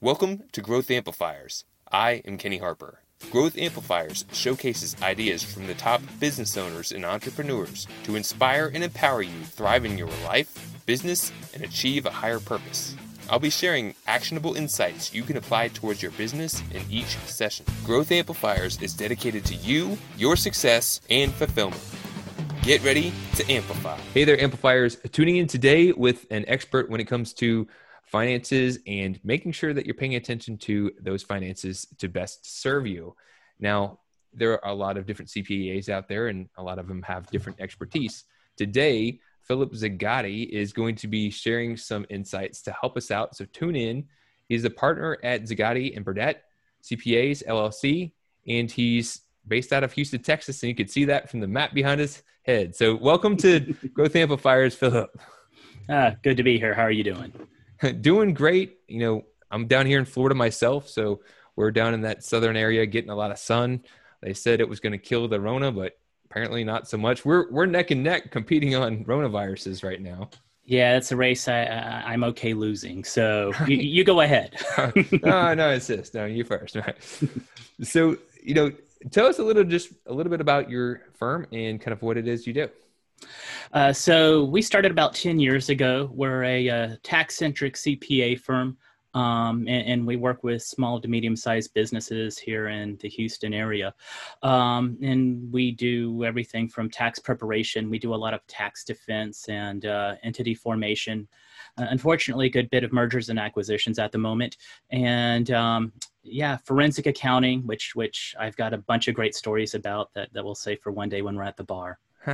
Welcome to Growth Amplifiers. I am Kenny Harper. Growth Amplifiers showcases ideas from the top business owners and entrepreneurs to inspire and empower you thrive in your life, business, and achieve a higher purpose. I'll be sharing actionable insights you can apply towards your business in each session. Growth Amplifiers is dedicated to you, your success, and fulfillment. Get ready to amplify. Hey there, amplifiers. Tuning in today with an expert when it comes to finances and making sure that you're paying attention to those finances to best serve you. Now, there are a lot of different CPAs out there, and a lot of them have different expertise. Today, Philip Zagatti is going to be sharing some insights to help us out. So tune in. He's a partner at Zagatti and Burdett CPAs LLC, and he's based out of Houston, Texas. And you can see that from the map behind his head. So welcome to Growth Amplifiers, Philip. Ah, good to be here. How are you doing? doing great. You know, I'm down here in Florida myself, so we're down in that southern area getting a lot of sun. They said it was going to kill the Rona, but apparently not so much. We're we're neck and neck competing on Rona viruses right now. Yeah, it's a race I, I am okay losing. So you, you go ahead. no, no, it's this. No, you first. Right. so you know, tell us a little just a little bit about your firm and kind of what it is you do. Uh, so we started about 10 years ago. We're a, uh, tax-centric CPA firm, um, and, and, we work with small to medium-sized businesses here in the Houston area. Um, and we do everything from tax preparation. We do a lot of tax defense and uh, entity formation. Uh, unfortunately, a good bit of mergers and acquisitions at the moment, and um, yeah, forensic accounting, which which I've got a bunch of great stories about that that we'll say for one day when we're at the bar.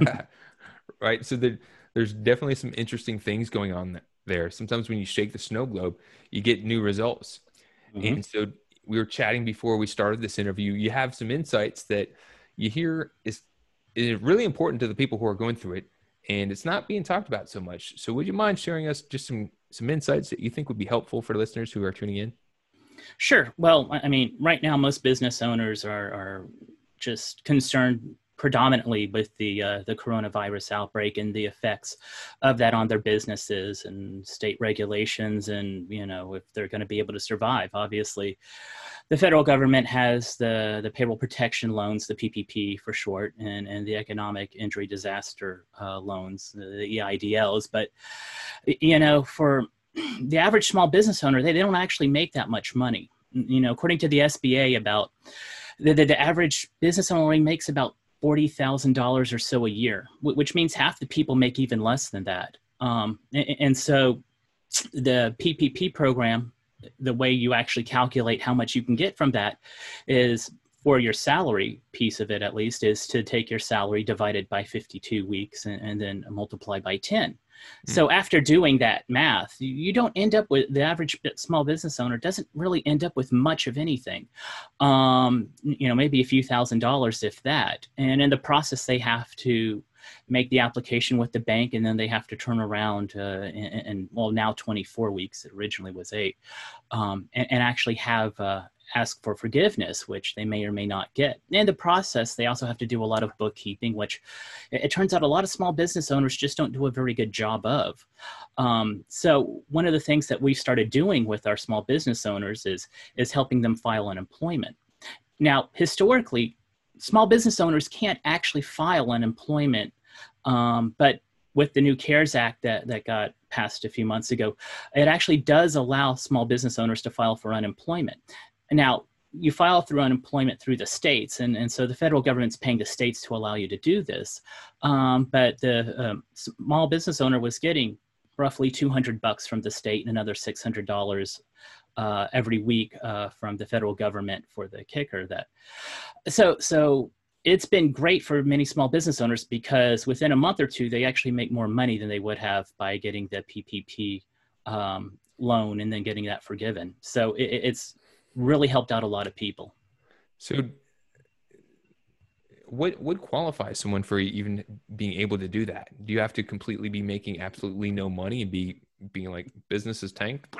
right? So the, there's definitely some interesting things going on there. Sometimes when you shake the snow globe, you get new results. Mm-hmm. And so we were chatting before we started this interview. You have some insights that you hear is is really important to the people who are going through it, and it's not being talked about so much. So would you mind sharing us just some some insights that you think would be helpful for listeners who are tuning in? Sure. Well, I mean, right now most business owners are are just concerned predominantly with the uh, the coronavirus outbreak and the effects of that on their businesses and state regulations and you know if they're going to be able to survive. Obviously the federal government has the the payroll protection loans the ppp for short and and the economic injury disaster uh, loans the eidls but you know for the average small business owner they, they don't actually make that much money. You know according to the sba about the, the, the average business owner only makes about $40,000 or so a year, which means half the people make even less than that. Um, and, and so the PPP program, the way you actually calculate how much you can get from that is for your salary piece of it at least is to take your salary divided by 52 weeks and, and then multiply by 10 so hmm. after doing that math, you don't end up with the average small business owner doesn't really end up with much of anything. Um, you know, maybe a few thousand dollars, if that. And in the process, they have to make the application with the bank and then they have to turn around uh, and, and, well now 24 weeks it originally was eight um, and, and, actually have uh, ask for forgiveness, which they may or may not get. In the process, they also have to do a lot of bookkeeping, which it, it turns out a lot of small business owners just don't do a very good job of. Um, so one of the things that we've started doing with our small business owners is is helping them file unemployment. Now, historically, small business owners can't actually file unemployment, um, but with the new CARES Act that, that got passed a few months ago, it actually does allow small business owners to file for unemployment. Now, you file through unemployment through the states, and, and so the federal government's paying the states to allow you to do this. Um, but the um, small business owner was getting roughly 200 bucks from the state and another $600 uh, every week uh, from the federal government for the kicker that so so it's been great for many small business owners because within a month or two they actually make more money than they would have by getting the ppp um, loan and then getting that forgiven so it, it's really helped out a lot of people. So, what what qualifies someone for even being able to do that? Do you have to completely be making absolutely no money and be being like business is tanked?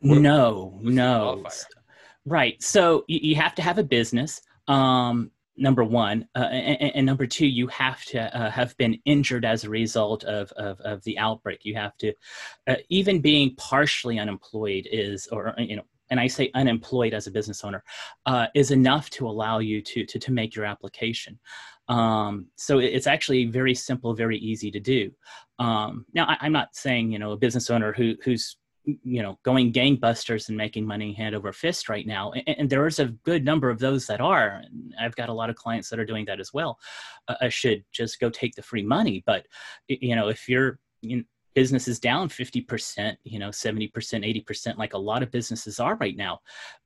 What, no, no. Right. So you, you, have to have a business. Um, number one, uh, and, and, number two, you have to uh, have been injured as a result of, of, of the outbreak. You have to, uh, even being partially unemployed is, or you know, and I say unemployed as a business owner, uh, is enough to allow you to, to, to make your application. Um, so it's actually very simple, very easy to do. Um, now, I, am not saying, you know, a business owner who, who's you know going gangbusters and making money hand over fist right now and, and there is a good number of those that are i've got a lot of clients that are doing that as well uh, i should just go take the free money but you know if you're you know, business is down 50% you know 70% 80% like a lot of businesses are right now.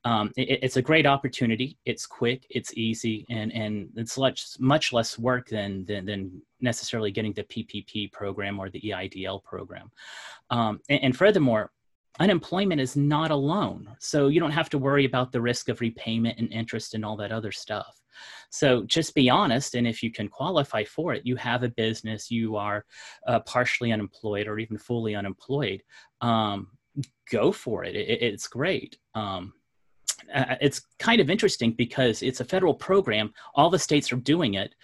Um, it, it's a great opportunity. It's quick it's easy and and it's much much less work than than, than necessarily getting the ppp program or the eidl program. Um, and, and furthermore unemployment is not a loan. So you don't have to worry about the risk of repayment and interest and all that other stuff. So just be honest. And if you can qualify for it, you have a business, you are uh, partially unemployed or even fully unemployed, um, go for it. it it's great. Um, uh, it's kind of interesting because it's a federal program. All the states are doing it.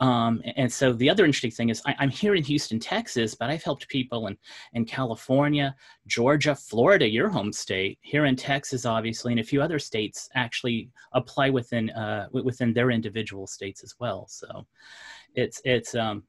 Um, and so the other interesting thing is I, am here in Houston, Texas, but I've helped people in, in California, Georgia, Florida, your home state, here in Texas, obviously, and a few other states actually apply within, uh, within their individual states as well. So it's, it's, um,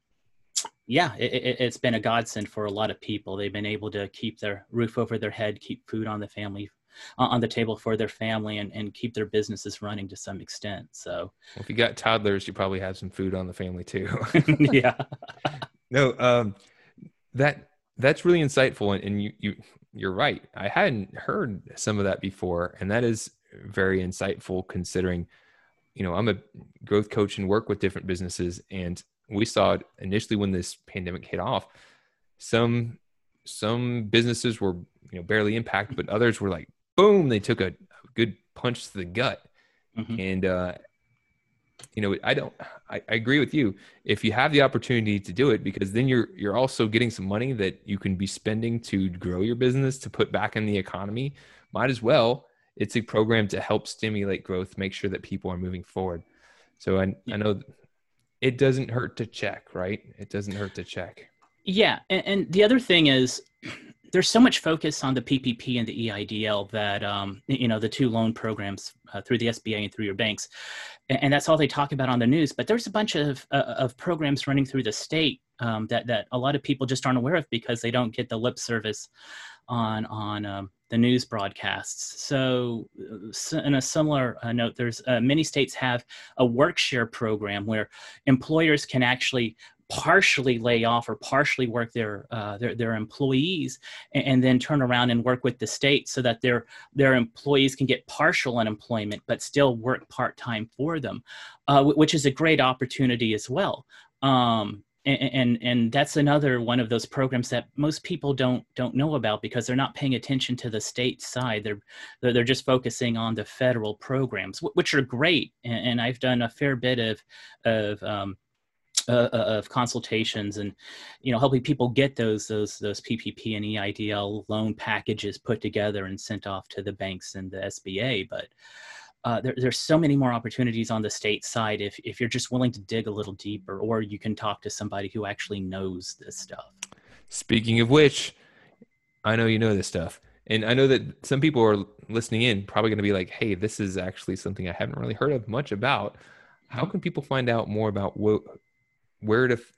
yeah, it, has been a godsend for a lot of people. They've been able to keep their roof over their head, keep food on the family on the table for their family and, and keep their businesses running to some extent. So, if you got toddlers, you probably have some food on the family too. yeah. no, um, that that's really insightful, and, and you you you're right. I hadn't heard some of that before, and that is very insightful considering. You know, I'm a growth coach and work with different businesses, and we saw it initially when this pandemic hit off. Some some businesses were you know barely impacted, but others were like boom, they took a, good punch to the gut. Mm-hmm. And, uh, you know, I don't, I, I, agree with you. If you have the opportunity to do it, because then you're, you're also getting some money that you can be spending to grow your business, to put back in the economy, might as well. It's a program to help stimulate growth, make sure that people are moving forward. So I, yeah. I know it doesn't hurt to check, right? It doesn't hurt to check. Yeah. And, and the other thing is, there's so much focus on the PPP and the EIDL that um, you know the two loan programs uh, through the SBA and through your banks, and, and, that's all they talk about on the news. But there's a bunch of uh, of programs running through the state um, that that a lot of people just aren't aware of because they don't get the lip service on on um, the news broadcasts. So, in a similar uh, note, there's uh, many states have a work share program where employers can actually partially lay off or partially work their uh, their, their employees and, and, then turn around and work with the state so that their their employees can get partial unemployment but still work part-time for them uh, which is a great opportunity as well. Um, and, and, and that's another one of those programs that most people don't don't know about because they're not paying attention to the state side. They're they're, they're just focusing on the federal programs which are great and, and I've done a fair bit of of um, uh, uh, of consultations and you know helping people get those those those PPP and EIDL loan packages put together and sent off to the banks and the SBA. But uh, there, there's so many more opportunities on the state side if if you're just willing to dig a little deeper, or you can talk to somebody who actually knows this stuff. Speaking of which, I know you know this stuff. And I know that some people are listening in probably going to be like, hey, this is actually something I haven't really heard of much about. How can people find out more about what, where to f-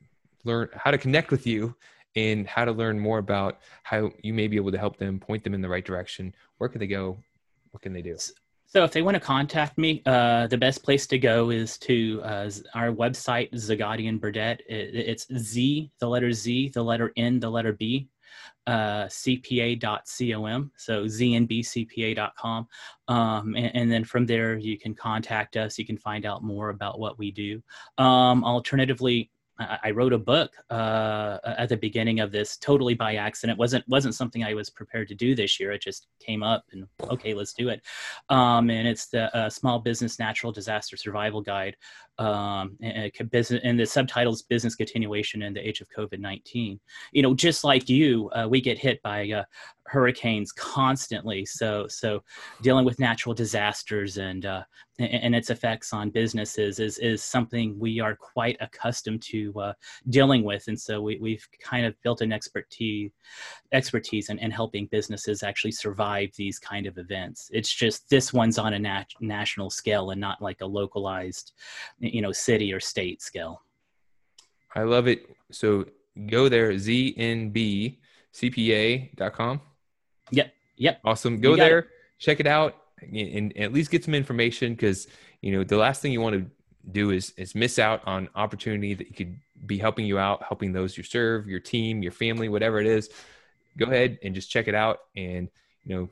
learn how to connect with you and how to learn more about how you may be able to help them point them in the right direction. Where can they go? What can they do? So if they want to contact me uh, the best place to go is to uh, our website Zagatti and burdett. It, it's z the letter z the letter n the letter b uh, cpa.com. So znbcpa.com. Um, and, and, then from there, you can contact us. You can find out more about what we do. Um, alternatively, I wrote a book uh, at the beginning of this totally by accident. Wasn't wasn't something I was prepared to do this year. It just came up and okay, let's do it. Um, and it's the uh, Small Business Natural Disaster Survival Guide. Um, and, business, and the subtitles "Business Continuation in the Age of COVID 19." You know, just like you, uh, we get hit by uh, hurricanes constantly. So so dealing with natural disasters and uh, and its effects on businesses is is something we are quite accustomed to to uh, dealing with. And so we, we've kind of built an expertise expertise in, in helping businesses actually survive these kind of events. It's just this one's on a nat- national scale and not like a localized, you know, city or state scale. I love it. So go there, znbcpa.com. Yep. Yep. Awesome. Go there, it. check it out, and, and, at least get some information because you know the last thing you want to do is is miss out on opportunity that you could be helping you out, helping those you serve, your team, your family, whatever it is. Go ahead and just check it out, and you know,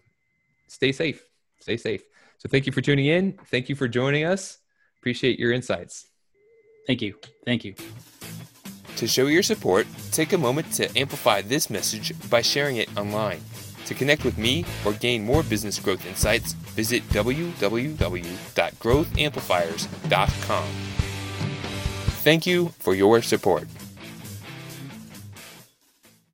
stay safe. Stay safe. So thank you for tuning in. Thank you for joining us. Appreciate your insights. Thank you. Thank you. To show your support, take a moment to amplify this message by sharing it online. To connect with me or gain more business growth insights, visit www.growthamplifiers.com. Thank you for your support.